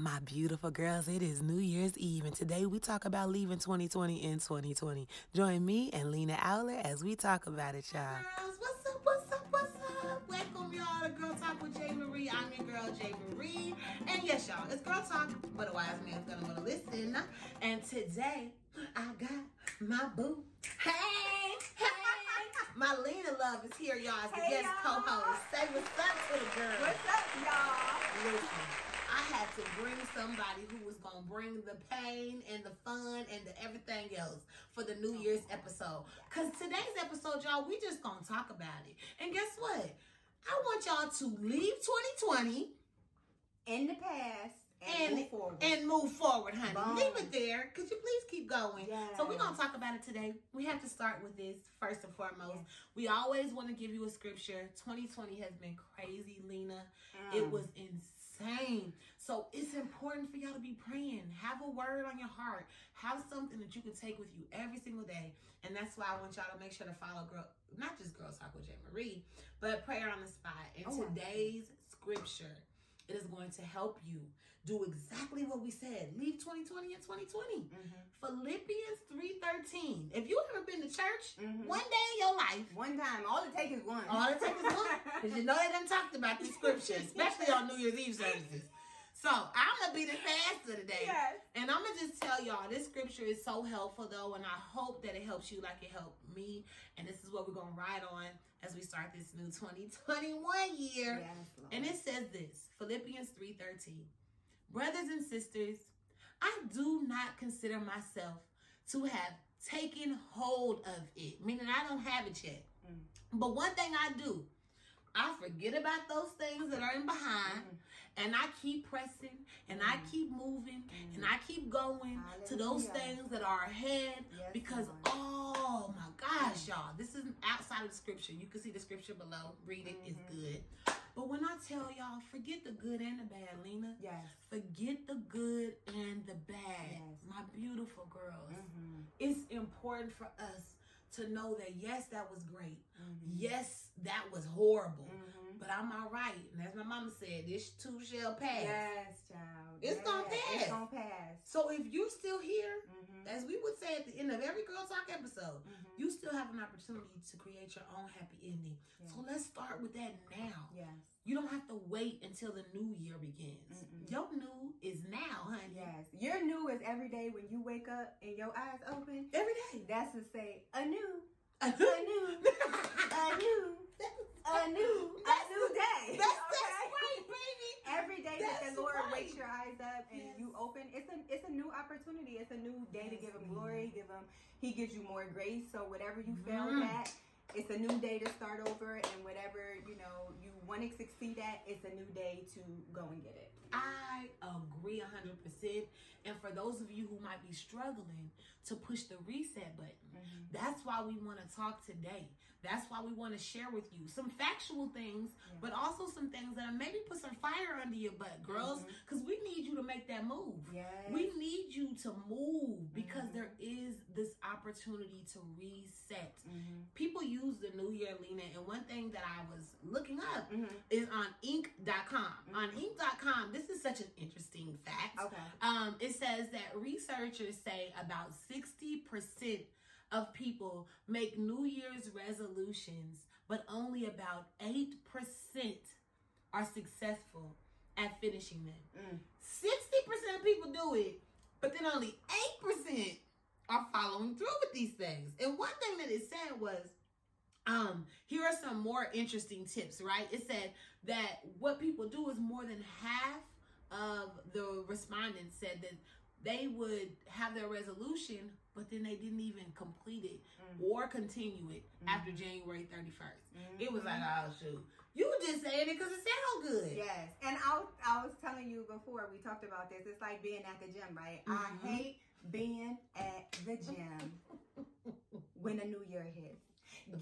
My beautiful girls, it is New Year's Eve, and today we talk about leaving 2020 in 2020. Join me and Lena Owler as we talk about it, y'all. Girls, what's up, what's up, what's up? Welcome y'all to Girl Talk with J. Marie. I'm your girl, J. Marie. And yes, y'all, it's Girl Talk, but a wise man's gonna wanna listen. And today, I got my boo. Hey, hey, my Lena Love is here, y'all, as the Hey, guest y'all. co-host. Say what's up to the girl. What's up, y'all? Listen, I had to bring somebody who was gonna bring the pain and the fun and the everything else for the New Year's episode. Cause today's episode, y'all, we just gonna talk about it. And guess what? I want y'all to leave 2020 In the past and, and move forward. and move forward, honey. Leave it there. Could you please keep going? Yes. So we're gonna talk about it today. We have to start with this first and foremost. Yes. We always want to give you a scripture. 2020 has been crazy, Lena. It Mm. was insane. So it's important for y'all to be praying. Have a word on your heart. Have something that you can take with you every single day. And that's why I want y'all to make sure to follow girl, not just Girl Talk with J. Marie, but prayer on the spot. And Oh, today's scripture. It is going to help you do exactly what we said. Leave 2020 and 2020. Mhm. Philippians 3:13. If you ever been to church Mhm. one day in your life, One time, all it takes is one. all it takes is one. Because you know they done talked about these scriptures, especially on New Year's Eve services. So I'm gonna be the pastor today. Yes. And I'm gonna just tell y'all this scripture is so helpful though, and I hope that it helps you like it helped me. And this is what we're gonna ride on as we start this new 2021 year. Yes, And it says this Philippians 3:13. Brothers and sisters, I do not consider myself to have taken hold of it, meaning I don't have it yet. Mm. But one thing I do, I forget about those things that are in behind Mm. And I keep pressing and I keep moving and I keep going to those things that are ahead Yes, because Lord. oh my gosh, y'all, this is outside of the scripture. You can see the scripture below, read it, it's Mm-hmm. good. But when I tell y'all, forget the good and the bad, Lena. Yes. Forget the good and the bad. Yes. My beautiful girls. Mhm. It's important for us to know that yes, that was great. Yes, that was horrible. Mhm. But I'm all right. And as my mama said, this too shall pass. Yes, child. It's Yes, gonna pass. It's gonna pass. So if you're still here, Mhm. as we would say at the end of every Girl Talk episode, Mhm. you still have an opportunity to create your own happy ending. So let's start with that now. Yes. You don't have to wait until the new year begins. Mm-mm. Your new is now, honey. Yes. Your new is every day when you wake up and your eyes open. Every day. That's to say a new, A new, a new, a new, a new day. That's, that's right, baby. Every day that the Lord right. wakes your eyes up and Yes. you open, it's a it's a new opportunity. It's a new day to give him glory, give him he gives you more grace. So whatever you failed Mhm. at, it's a new day to start over and whatever, you know, you want to succeed at, it's a new day to go and get it. I agree 100%. And for those of you who might be struggling to push the reset button, Mm-hmm. that's why we want to talk today. That's why we want to share with you some factual things, Yeah. but also some things that maybe put some fire under your butt, girls, because we need you to make that move. Yes. We need you to move because there is this opportunity to reset. Mm-hmm. People use the new year, Lena, and one thing that I was looking up Mhm. is on Inc.com. On Inc.com, this is such an interesting fact. Okay. Um, it says that researchers say about 60% of people make New Year's resolutions, but only about 8% are successful at finishing them. Mm. 60% of people do it, but then only 8% are following through with these things. And one thing that it said was, um, here are some more interesting tips, right? It said that what people do is more than half of the respondents said that they would have their resolution, but then they didn't even complete it Mm. or continue it after January 31st. It was like, oh shoot, you just saying it because it sounds good. Yes, and I, I was telling you before we talked about this. It's like being at the gym, right? I Mhm. hate being at the gym when the new year hits.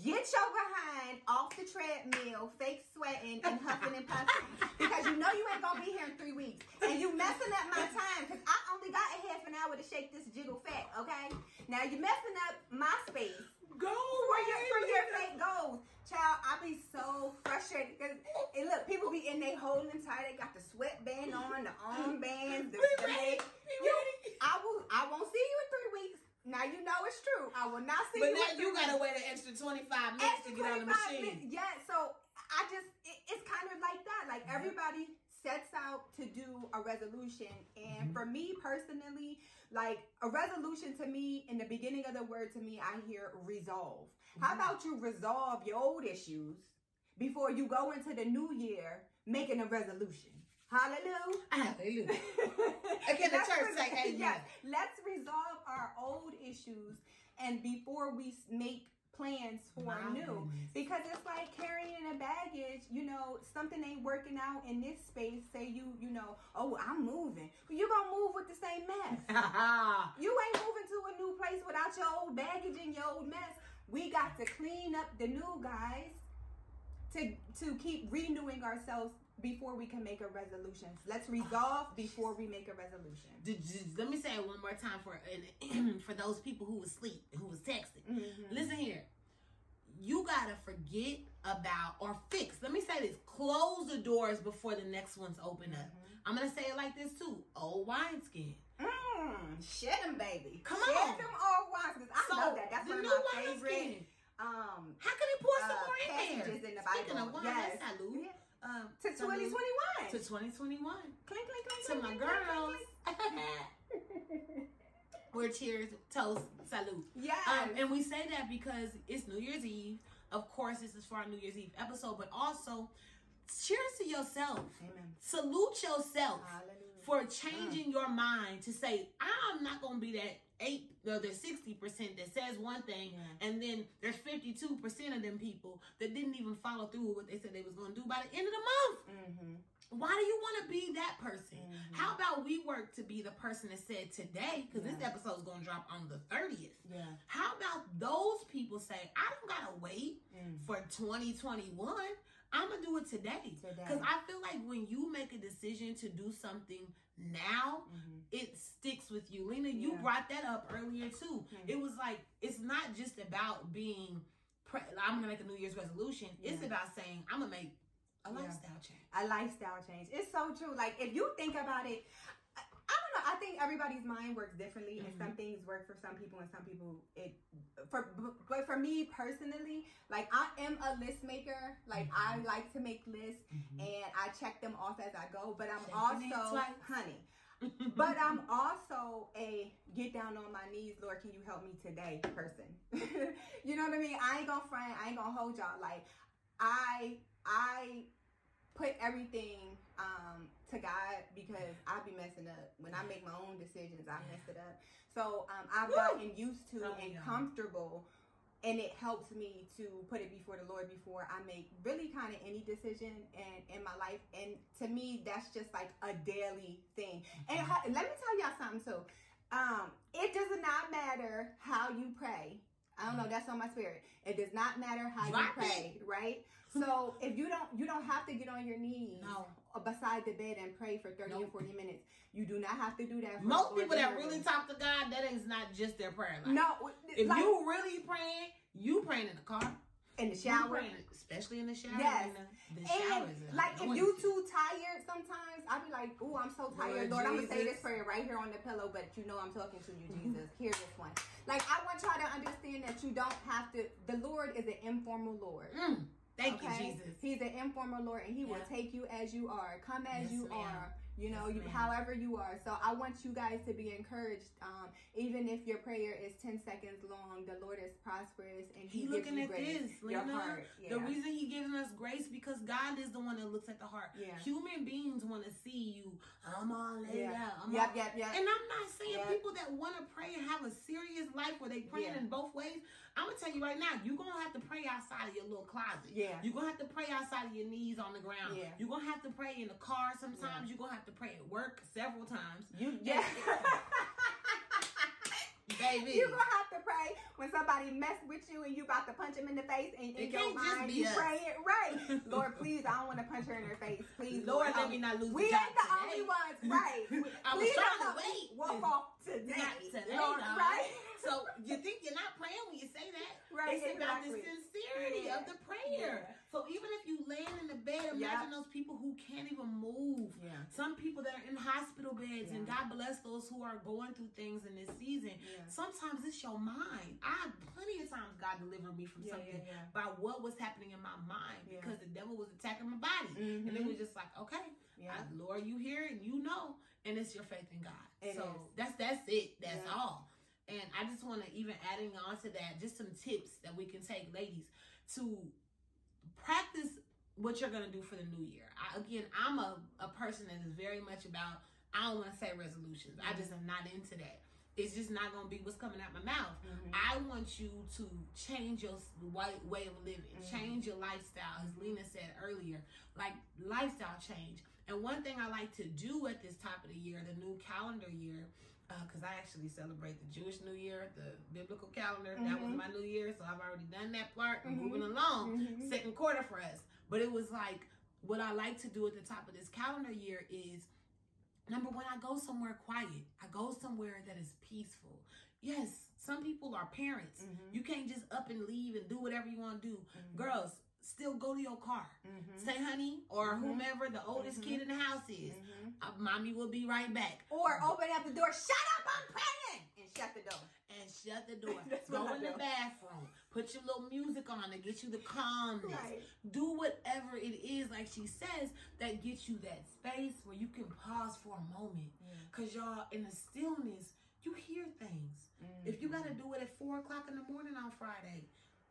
Get your behind off the treadmill, fake sweating and huffing and puffing, because you know you ain't gonna be here in three weeks, and you messing up my time. Because I only got a half an hour to shake this jiggle fat. Okay, now you're messing up my space Go for your for your fake goals. Child, I be so frustrated because and look, people be in there holding tight. They got the sweatband on, the armband, the, the leg. You-. I will. I won't see you in three weeks. Now you know it's true. I will not see But you. now you gotta wait an extra 25 minutes Extra to get on the machine. minutes. Yeah, so I just it, it's kind of like that. Like Mhm. everybody sets out to do a resolution, and Mhm. for me personally, like a resolution to me in the beginning of the word to me, I hear resolve. How Mhm. about you resolve your old issues before you go into the new year making a resolution? Hallelujah. Hallelujah. Again, the Let's church say amen. Yes, let's resolve our old issues and before we make plans for My new. goodness. Because it's like carrying a baggage, you know, something ain't working out in this space. Say you, you know, oh, I'm moving. You gonna move with the same mess. You ain't moving to a new place without your old baggage and your old mess. We got to clean up the new guys to to keep renewing ourselves before we can make a resolution. Let's resolve before we make a resolution. Let me say it one more time for for those people who was asleep, who was texting. Mhm. Listen here. You gotta forget about or fix. Let me say this: close the doors before the next ones open up. I'm gonna say it like this too: old wineskin. Mm, shed them, baby. Come shed on. them old wines because I So, love that. That's one of new my favorite wineskin. um How can he pour some uh, more in there? in the Speaking Bible. of wine, yes. salute. Yeah. Um, To 2021. To 2021. clink, clink, clink, To my girls. We're cheers, toast, salute. Yeah. Um, and we say that because it's New Year's Eve. Of course, this is for our New Year's Eve episode, but also cheers to yourself. Amen. Salute yourself Hallelujah. for changing your mind to say, I'm not going to be that eight, no, there's 60% that says one thing, Yeah. and then there's 52% of them people that didn't even follow through with what they said they was going to do by the end of the month. Mm-hmm. Why do you want to be that person? Mhm. How about we work to be the person that said today, because this episode is going to drop on the 30th. Yeah. How about those people say, I don't gotta wait Mm. for 2021. I'm gonna do it today. Because I feel like when you make a decision to do something now, Mhm. it sticks with you. Lena, you Yeah. brought that up earlier too. Mhm. It was like, it's not just about being, pre- I'm gonna make a New Year's resolution. It's about saying, I'm gonna make a Yeah. lifestyle change. a lifestyle change. It's so true. Like if you think about it, I, I. I think everybody's mind works differently, and Mhm. some things work for some people, and some people it. For but for me personally, like I am a list maker. Like I Mhm. like to make lists, and I check them off as I go. But I'm Checking also, twice. honey. but I'm also a get down on my knees, Lord, can you help me today person. you know what I mean? I ain't gonna front, I ain't gonna hold y'all. Like I I put everything um to God because I be messing up. When I make my own decisions, I mess it up. So um I've Woo! gotten used to Oh, and yeah. comfortable and it helps me to put it before the Lord before I make really kind of any decision in, in my life. And to me, that's just like a daily thing. And ha- let me tell y'all something too. Um, it does not matter how you pray. I don't know. That's on my spirit. It does not matter how Drop you pray, right? So if you don't, you don't have to get on your knees No. beside the bed and pray for thirty or forty minutes. You do not have to do that. For Most people that really talk to God, that is not just their prayer life. no, If like, you really praying, you praying in the car. in the shower. praying, especially in the shower. Yes. The shower And like if you too tired sometimes, I'd be like, "Ooh, I'm so tired, Lord Lord. I'm gonna say this prayer right here on the pillow, but you know I'm talking to you, Jesus. Hear this one. Like I want y'all to understand that you don't have to. The Lord is an informal Lord. Mm, thank okay? you, Jesus. He's an informal Lord, and He will take you as you are. Come as Yes, you ma'am. are. You know, Yes, you however you are. So I want you guys to be encouraged. Um, even if your prayer is ten seconds long, the Lord is prosperous, and He, He looking you at grace. this, Your Lena. heart. Yeah. The reason he giving us grace because God is the one that looks at the heart. Yeah. Human beings want to see you. I'm all laid yeah. out. I'm Yep. all- Yep. Yep. And I'm not saying Yeah. people that want to pray and have a serious life where they praying Yeah. in both ways. I'm gonna tell you right now, you're gonna have to pray outside of your little closet. Yeah. You're gonna have to pray outside of your knees on the ground. Yeah. You're gonna have to pray in the car sometimes. You're gonna have to pray at work several times. You yeah. Baby. you gonna have to pray when somebody mess with you and you about to punch him in the face and in your can't just mind be you us. pray it right. Lord, please, I don't want to punch her in her face. Please, Lord, let um, me not lose We ain't the today. only ones, right? I was please trying don't to wait. Walk off today, Not today, Lord, right? So you think you're not praying when you say that? Right, It's about the sincerity Mhm. of the prayer. Yeah. So even if you land in the bed, imagine Yeah. those people who can't even move. Yeah. Some people that are in hospital beds, and God bless those who are going through things in this season. Yeah. Sometimes it's your mind. I plenty of times God delivered me from Yeah, something yeah, yeah. by what was happening in my mind Yeah. because the devil was attacking my body. And it Mhm. was just like, okay, Yeah. I- Lord, you hear it and you know, and it's your faith in God. It so is. that's that's it. That's Yeah. all. And I just want to even adding on to that, just some tips that we can take, ladies, to practice what you're gonna do for the new year. I, again, I'm a, a person that is very much about I don't want to say resolutions. I just am not into that. It's just not gonna be what's coming out my mouth. Mhm. I want you to change your s- way, of living, Mhm. change your lifestyle, as Lena said earlier, like lifestyle change. And one thing I like to do at this top of the year, the new calendar year, because I actually celebrate the Jewish New Year, the biblical calendar. That was Mhm. my New Year, so I've already done that part. Mhm. moving along, Mhm. second quarter for us. But it was like what I like to do at the top of this calendar year is number one, I go somewhere quiet. I go somewhere that is peaceful. Yes, some people are parents. Mhm. You can't just up and leave and do whatever you want to do. Mhm. Girls, still go to your car. Mhm. Say, honey, or Mhm. whomever the oldest Mhm. kid in the house is. Mhm. Uh, mommy will be right back. Or open up the door. Shut up! I'm pregnant, and shut the door. And shut the door. Go in the bathroom. Put your little music on to get you the calmness. Right. Do whatever it is, like she says, that gets you that space where you can pause for a moment. Cause y'all in the stillness, you hear things. If you gotta do it at four o'clock in the morning on Friday,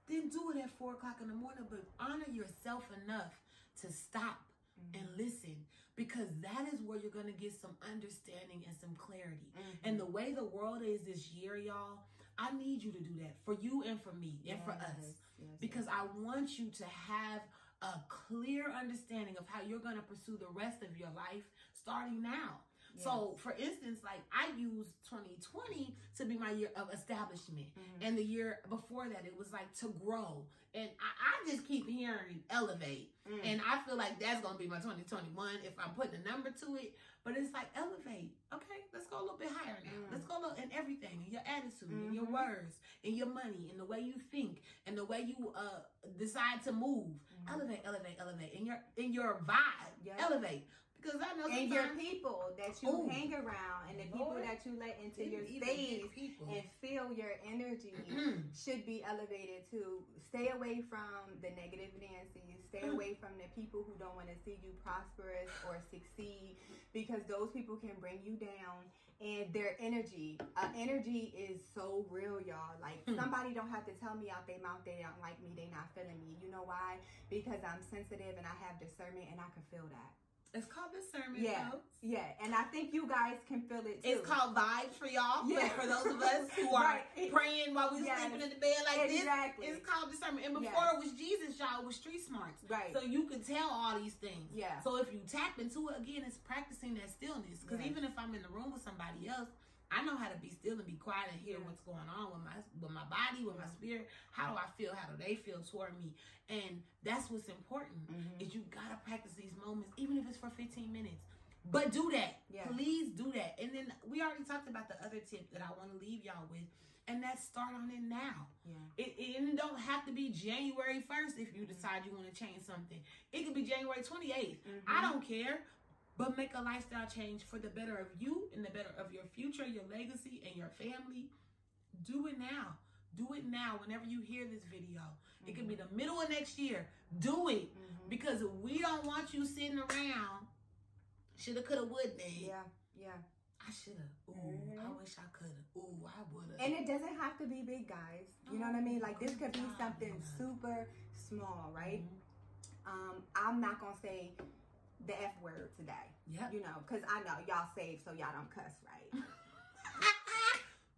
then do it at four o'clock in the morning. But honor yourself enough to stop mm-hmm. and listen because that is where you're gonna get some understanding and some clarity. Mm-hmm. And the way the world is this year, y'all, I need you to do that for you and for me and for us Yes, yes, because I want you to have a clear understanding of how you're going to pursue the rest of your life starting now. So, for instance, like I used 2020 to be my year of establishment, Mhm. and the year before that, it was like to grow. And I, I just keep hearing elevate, Mm. and I feel like that's gonna be my 2021 if I'm putting a number to it. But it's like elevate. Okay, let's go a little bit higher now. Mm. Let's go a little in everything, in your attitude, in your Mhm. words, in your money, in the way you think, and the way you uh decide to move. Mhm. Elevate, elevate, elevate. In your in your vibe, elevate. Because I know and your people that you Ooh. hang around and the people Lord. that you let into your space and feel your energy should be elevated to stay away from the negative Nancy's, stay away from the people who don't want to see you prosperous or succeed because those people can bring you down and their energy uh, energy is so real y'all. Like somebody don't have to tell me out their mouth they don't like me they not feeling me. You know why? Because i'm sensitive and i have discernment and i can feel that it's called discernment. Yeah. folks. yeah and i think you guys can feel it too It's called vibes for y'all. Yeah. For, for those of us who are Right. praying while we're Yes. sleeping in the bed like Exactly. this. It's called discernment. And before Yes. it was Jesus, y'all, it was street smarts. Right. So you could tell all these things. Yeah. So if you tap into it again, it's practicing that stillness. Because Yes. even if I'm in the room with somebody else, I know how to be still and be quiet and hear Yeah. what's going on with my with my body, with my spirit. How do I feel? How do they feel toward me? And that's what's important. Mhm. Is you gotta practice these moments, even if it's for 15 minutes. But do that. Yeah. Please do that. And then we already talked about the other tip that I want to leave y'all with, and that's start on it now. yeah It, it, it don't have to be January 1st if you decide you want to change something. It could be January 28th. I don't care. But make a lifestyle change for the better of you and the better of your future, your legacy, and your family. Do it now. Do it now whenever you hear this video. It could be the middle of next year. Do it. Mhm. Because we don't want you sitting around. Shoulda, coulda, would have. yeah yeah I shoulda. Ooh, Mhm. I wish I coulda. Ooh, I woulda. And it doesn't have to be big, guys. You know what I mean? Like this could be something super small, right? Mhm. Um, I'm not gonna say the F word today. Yep. You know, cause I know y'all saved, so y'all don't cuss, right?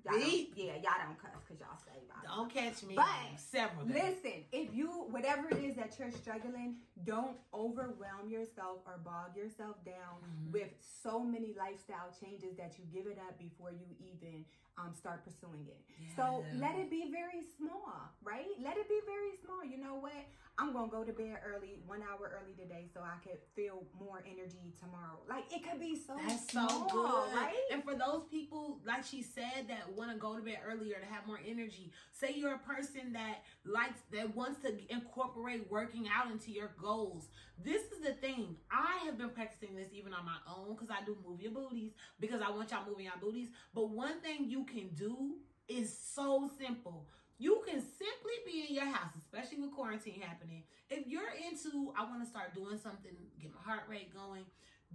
Y'all yeah, y'all don't cuss because y'all saved. Y'all Don't catch me. But, several days. Listen, if you, whatever it is that you're struggling, don't overwhelm yourself or bog yourself down Mhm. with so many lifestyle changes that you give it up before you even um, start pursuing it. So let it be very small, right? Let it be very small. You know what? I'm gonna go to bed early, one hour early today, so I could feel more energy tomorrow. Like it could be so That's small, so good. right? And for for those people, like she said, that want to go to bed earlier to have more energy. Say you're a person that likes that wants to incorporate working out into your goals. This is the thing. I have been practicing this even on my own because I do move your booties because I want y'all moving your booties. But one thing you can do is so simple. You can simply be in your house, especially with quarantine happening. If you're into, I want to start doing something, get my heart rate going,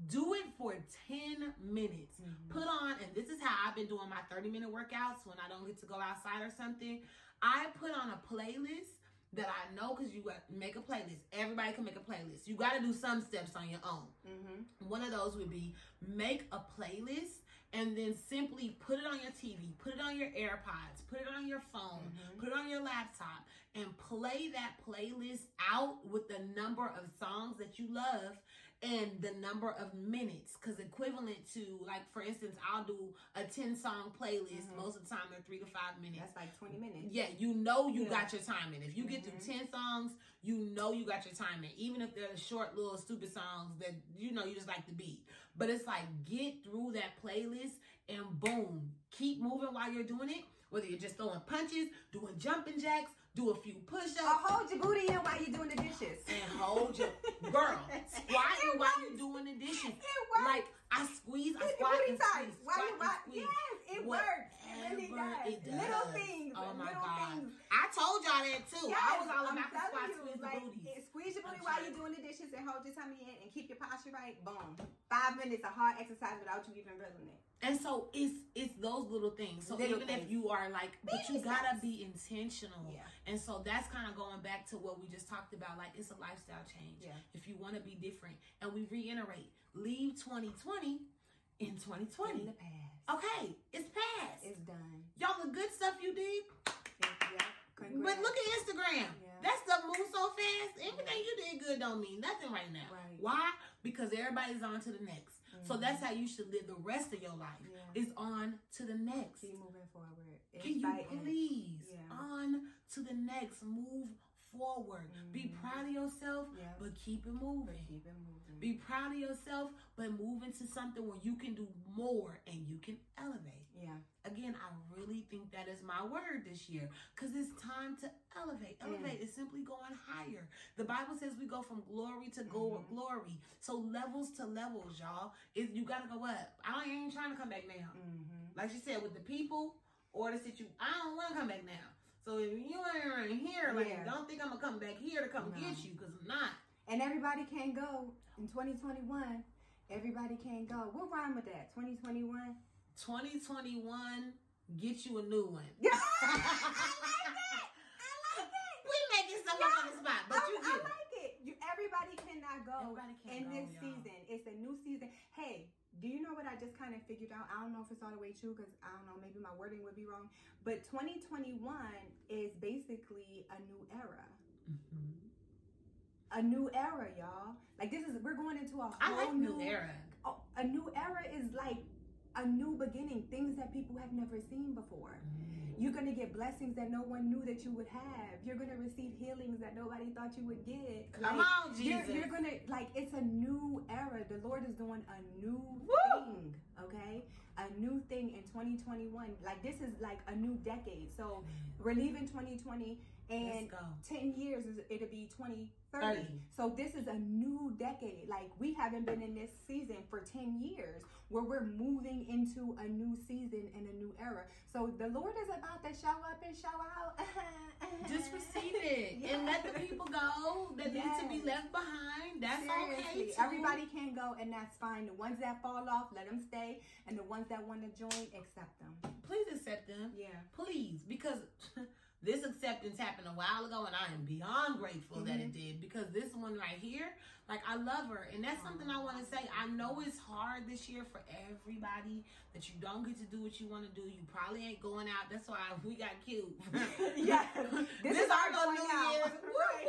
do it for 10 minutes. Mm-hmm. Put on, and this is how I've been doing my 30 minute workouts when I don't get to go outside or something. I put on a playlist that I know because you got make a playlist. Everybody can make a playlist. You got to do some steps on your own. Mm-hmm. One of those would be make a playlist and then simply put it on your TV, put it on your AirPods, put it on your phone, mm-hmm. put it on your laptop, and play that playlist out with the number of songs that you love and the number of minutes because equivalent to like for instance i'll do a 10 song playlist mm-hmm. most of the time they're three to five minutes that's like 20 minutes yeah you know you yeah. got your time in if you mm-hmm. get through mm-hmm. 10 songs you know you got your time in even if they're short little stupid songs that you know you just like the beat but it's like get through that playlist and boom keep moving while you're doing it. Whether you're just throwing punches doing jumping jacks do a few push-ups. Or hold your booty in while you're doing the dishes. And hold your girl squatting while you're doing the dishes. It works. Like I squeeze, I squat and squeeze, while you squat Yes, it works. It really does. It does. Oh little things. Oh my god. Things. I told y'all that too. Yes, I was all about the squat, you, squeeze like, the booty. Squeeze your booty while you're doing the dishes and hold your tummy in and keep your posture right. Boom. Five minutes of hard exercise without you even realizing it. And so it's it's those little things. So little even things. if you are like, but you gotta be intentional. Yeah. And so that's kind of going back to what we just talked about. Like it's a lifestyle change. Yeah. If you want to be different, and we reiterate, leave 2020 in 2020. In the past. Okay, it's past. It's done. Y'all, the good stuff you did. Yeah. But look at Instagram. Yeah. That stuff moves so fast. Everything you did good don't mean nothing right now. Right. Why? Because everybody's on to the next. Mm-hmm. So that's how you should live the rest of your life. Yeah. Is on to the next. Keep moving forward. It's Can you please yeah. on to the next? Move forward. Mm-hmm. Be proud of yourself, yep. but keep it moving. But keep it moving. Be proud of yourself, but move into something where you can do more and you can elevate. Yeah. Again, I really think that is my word this year because it's time to elevate. Elevate mm. is simply going higher. The Bible says we go from glory to mm-hmm. glory. So levels to levels, y'all. Is you got to go up. I ain't trying to come back now. Mm-hmm. Like she said, with the people or the situation, I don't want to come back now. So if you ain't right here, like, yeah. don't think I'm gonna come back here to come no. get you, because I'm not. And everybody can't go in 2021. Everybody can't go. What rhyme with that? 2021. 2021. Get you a new one. Yeah, I like it. I like it. We making stuff up on the spot, but I, you I like it. You, everybody cannot go everybody in this season. It's a new season. Hey, do you know what I just kind of figured out? I don't know if it's all the way true because I don't know, maybe my wording would be wrong. But 2021 is basically a new era. Mm-hmm. A new era, y'all. Like this is we're going into a whole like new, new era. Oh, a new era is like a new beginning, things that people have never seen before. Mm. You're going to get blessings that no one knew that you would have. You're going to receive healings that nobody thought you would get. Come like, on, Jesus. You're, you're going to, like, it's a new era. The Lord is doing a new Woo! thing, okay? A new thing in 2021. Like, this is like a new decade. So, we're leaving 2020 and 10 years it'll be 2030 30. so this is a new decade like we haven't been in this season for 10 years where we're moving into a new season and a new era so the lord is about to show up and show out just receive it yes. and let the people go that yes. need to be left behind that's Seriously. okay too. everybody can go and that's fine the ones that fall off let them stay and the ones that want to join accept them please accept them yeah please because This acceptance happened a while ago, and I am beyond grateful mm-hmm. that it mm-hmm. did because this one right here, like I love her, and that's something I want to say. I know it's hard this year for everybody that you don't get to do what you want to do. You probably ain't going out. That's why we got cute. yeah, this, this is our New Year's. right.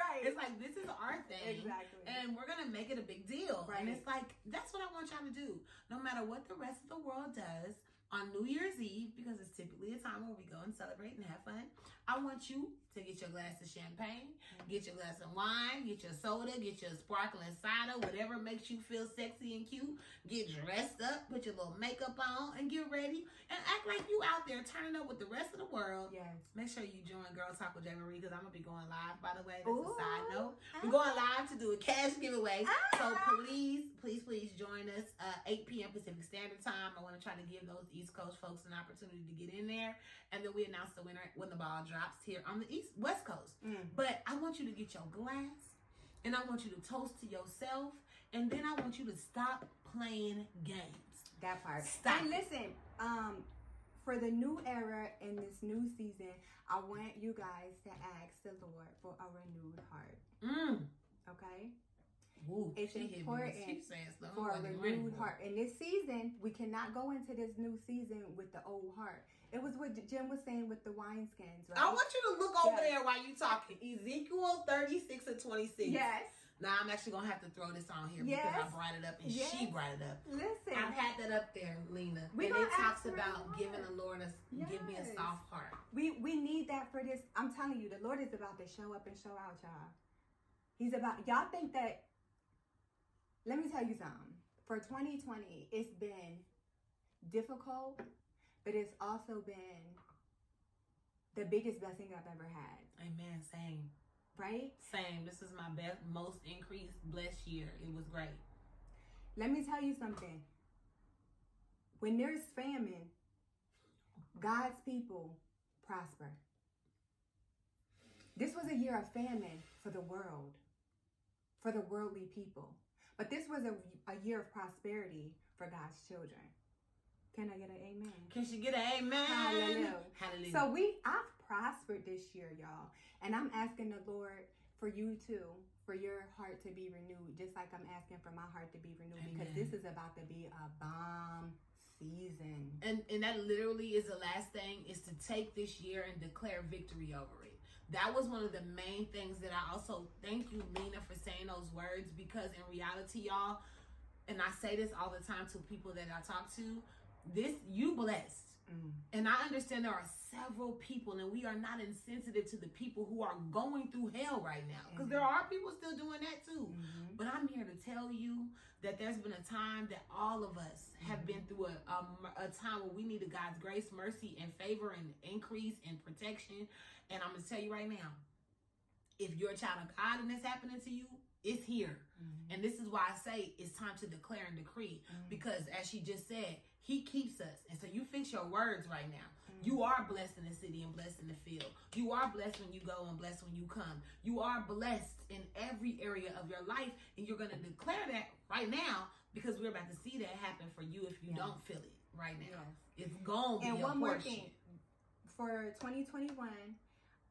right. It's like this is our thing, exactly, and we're gonna make it a big deal. Right. And it's like that's what I want y'all to do. No matter what the rest of the world does on New Year's Eve, because it's typically a time where we go and celebrate and have fun, I want you to get your glass of champagne, get your glass of wine, get your soda, get your sparkling cider, whatever makes you feel sexy and cute. Get dressed up, put your little makeup on, and get ready and act like you out there turning up with the rest of the world. Yes. Make sure you join Girl Talk with J. Marie because I'm gonna be going live. By the way, that's Ooh. a side note. We're going live to do a cash giveaway. So Ah. please, please, please join us uh, 8 p.m. Pacific Standard Time. I want to try to give those East Coast folks an opportunity to get in there, and then we announce the winner when the ball drops here on the East West Coast. Mm. But I want you to get your glass, and I want you to toast to yourself, and then I want you to stop playing games. That part. Stop And listen, um, for the new era in this new season, I want you guys to ask the Lord for a renewed heart. Mm. Okay? Ooh, It's she hit me. important She's saying stuff. For a I'm like, ready renewed heart. In this season, we cannot go into this new season with the old heart. It was what Jim was saying with the wineskins, right? I want you to look over Yes. there while you talking. Ezekiel 36 and 26. Yes. Now I'm actually gonna have to throw this on here Yes. because I brought it up and she brought it up. Listen. I've had that up there, Lena. We and it talks about giving the Lord a give me a soft heart. We we need that for this. I'm telling you, the Lord is about to show up and show out, y'all. He's about y'all think that. Let me tell you something. For 2020, it's been difficult, but it's also been the biggest blessing I've ever had. Amen. Same. Right? Same. This is my best most increased blessed year. It was great. Let me tell you something. When there's famine, God's people prosper. This was a year of famine for the world, for the worldly people. But this was a, a year of prosperity for God's children. Can I get an amen? Can she get an amen? Hallelujah. Hallelujah. So we I've prospered this year, y'all. And I'm asking the Lord for you too, for your heart to be renewed, just like I'm asking for my heart to be renewed, because this is about to be a bomb season. and and that literally is the last thing is to take this year and declare victory over it that was one of the main things that i also thank you lena for saying those words because in reality y'all and i say this all the time to people that i talk to this you blessed Mm. and I understand there are several people, and we are not insensitive to the people who are going through hell right now. Because there are people still doing that too. Mhm. But I'm here to tell you that there's been a time that all of us have been through a, a, a time where we needed God's grace, mercy, and favor, and increase and protection. And I'm going to tell you right now if you're a child of God and it's happening to you, it's here. Mhm. And this is why I say it's time to declare and decree. Mhm. Because as she just said, he keeps us. And so you fix your words right now. Mm-hmm. You are blessed in the city and blessed in the field. You are blessed when you go and blessed when you come. You are blessed in every area of your life. And you're going to declare that right now because we're about to see that happen for you if you Yes. don't feel it right now. Yes. It's going to be And one more thing. For 2021,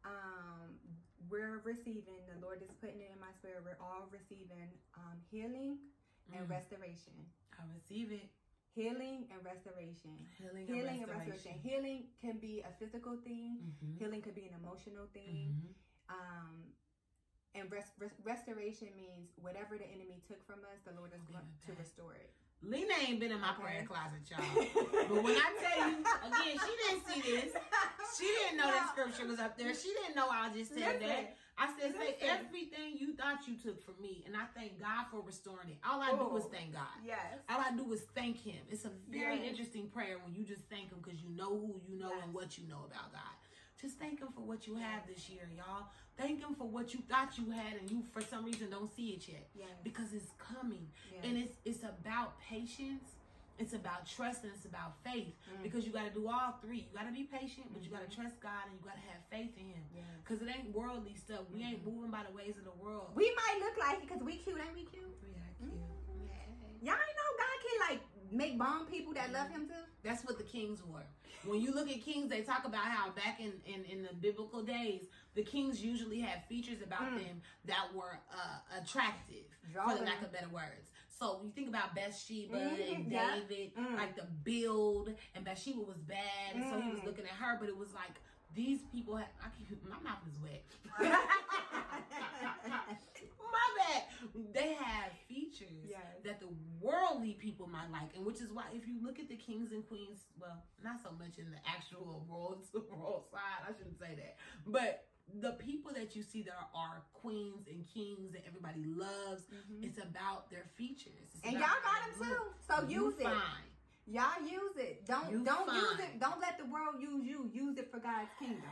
um, we're receiving, the Lord is putting it in my spirit, we're all receiving um, healing and Mm. restoration. I receive it. Healing and restoration. Healing, Healing and and restoration. restoration. Healing can be a physical thing. Mhm. Healing could be an emotional thing. Mhm. Um, and res- res- restoration means whatever the enemy took from us, the Lord is Okay, going to restore it. Lena ain't been in my Okay. prayer closet, y'all. But when I tell you, again, she didn't see this. She didn't know that scripture was up there. She didn't know I just said Listen. that. I said, say everything you thought you took from me. And I thank God for restoring it. All I do is Oh. thank God. Yes. All I do is thank Him. It's a very Yes. interesting prayer when you just thank Him because you know who you know Yes. and what you know about God. Just thank Him for what you have this year, y'all. Thank Him for what you thought you had and you, for some reason, don't see it yet Yes. because it's coming and it's it's about patience it's about trust and it's about faith Mm. because you got to do all three you got to be patient but you got to trust god and you got to have faith in him Yes. because it ain't worldly stuff we ain't moving by the ways of the world We might look like it because we cute, ain't we cute? We are cute. Y'all ain't know God can like make bomb people that love him too. That's what the kings were. When you look at kings, they talk about how back in, in, in the biblical days, the kings usually had features about Mm. them that were uh, attractive, for Drawing. the lack of better words. So you think about Bathsheba Mhm, and yeah. David, Mm. like the build, and Bathsheba was bad, and so he was Mm. looking at her, but it was like these people have, I keep my mouth is wet. my bad. They have features Yes. that the worldly people might like, and which is why if you look at the kings and queens, well, not so much in the actual royal royal side, I shouldn't say that, but the people that you see that are, are queens and kings that everybody loves, it's about their features. It's Mm-hmm. and y'all got them too. So You use it. Y'all use it. Don't You don't use it. Don't let the world use you. Use it for God's kingdom.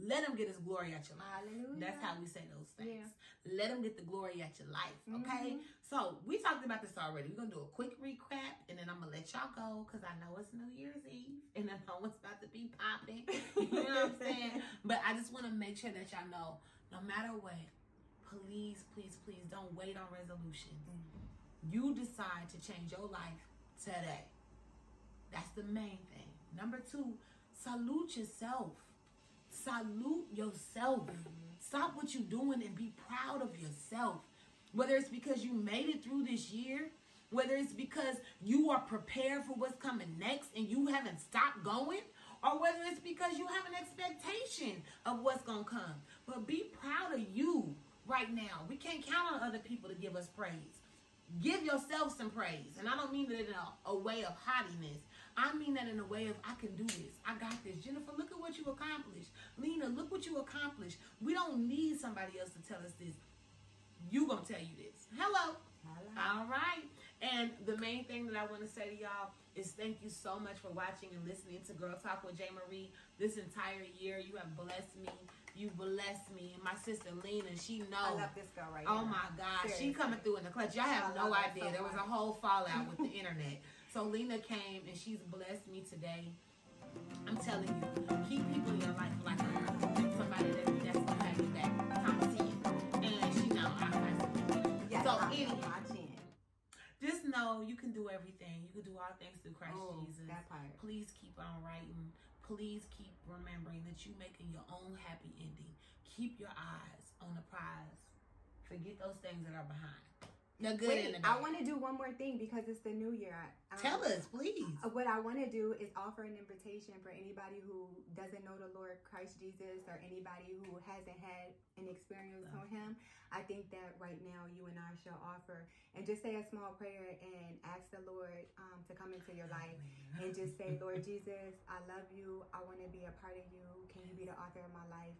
Let him get his glory at your life. Hallelujah. That's how we say those things. Yeah. Let him get the glory at your life. Okay. Mhm. So we talked about this already. We're gonna do a quick recap, and then I'm gonna let y'all go because I know it's New Year's Eve, and I know it's about to be popping. you know what I'm saying? But I just want to make sure that y'all know, no matter what, please, please, please don't wait on resolutions. You decide to change your life today. That's the main thing. Number two, salute yourself. Salute yourself. Stop what you're doing and be proud of yourself. Whether it's because you made it through this year, whether it's because you are prepared for what's coming next and you haven't stopped going, or whether it's because you have an expectation of what's going to come. But be proud of you right now. We can't count on other people to give us praise give yourself some praise. And I don't mean that in a, a way of haughtiness. I mean that in a way of I can do this. I got this. Jennifer, look at what you accomplished. Lena, look what you accomplished. We don't need somebody else to tell us this. You gonna tell you this. Hello. Hello. All right. And the main thing that I want to say to y'all is thank you so much for watching and listening to Girl Talk with J. Marie this entire year. You have blessed me. You blessed me. And my sister Lena, she knows. I love this girl right Oh my God, Seriously. she coming through in the clutch. Y'all have I no idea. so there was a whole fallout with the internet. So Lena came and she's blessed me today. I'm telling you, keep people in your life like her. Somebody that, that's gonna have your back. Time to see. And she know I find Yes, So anyhow, just know you can do everything. You can do all things through Christ Oh, Jesus. that part. Please keep on writing. Please keep remembering that you're making your own happy ending. Keep your eyes on the prize. Forget those things that are behind. The good Wait, and the bad. I want to do one more thing because it's the new year. I- Tell us, please. Uh, What I want to do is offer an invitation for anybody who doesn't know the Lord Christ Jesus or anybody who hasn't had an experience with Him. I think that right now you and I shall offer and just say a small prayer and ask the Lord um, to come into your life and just say, Lord Jesus, I love you. I want to be a part of you. Can you be the author of my life?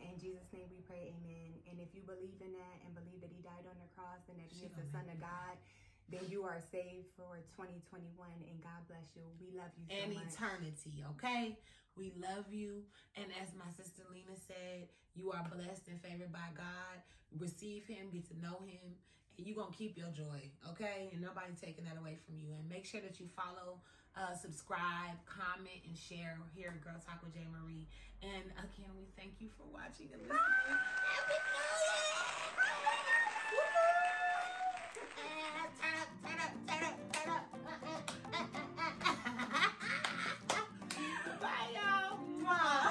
In Jesus' name we pray, amen. And if you believe in that and believe that he died on the cross and that he is the gonna Son of God, then you are saved for 2021 and God bless you. We love you so and much. eternity, okay? We love you. And as my sister Lena said, you are blessed and favored by God. Receive Him, get to know Him, and you're going to keep your joy, okay? And nobody taking that away from you. And make sure that you follow, uh, subscribe, comment, and share here at Girl Talk with J. Marie. And again, we thank you for watching and listening. Bye, y'all.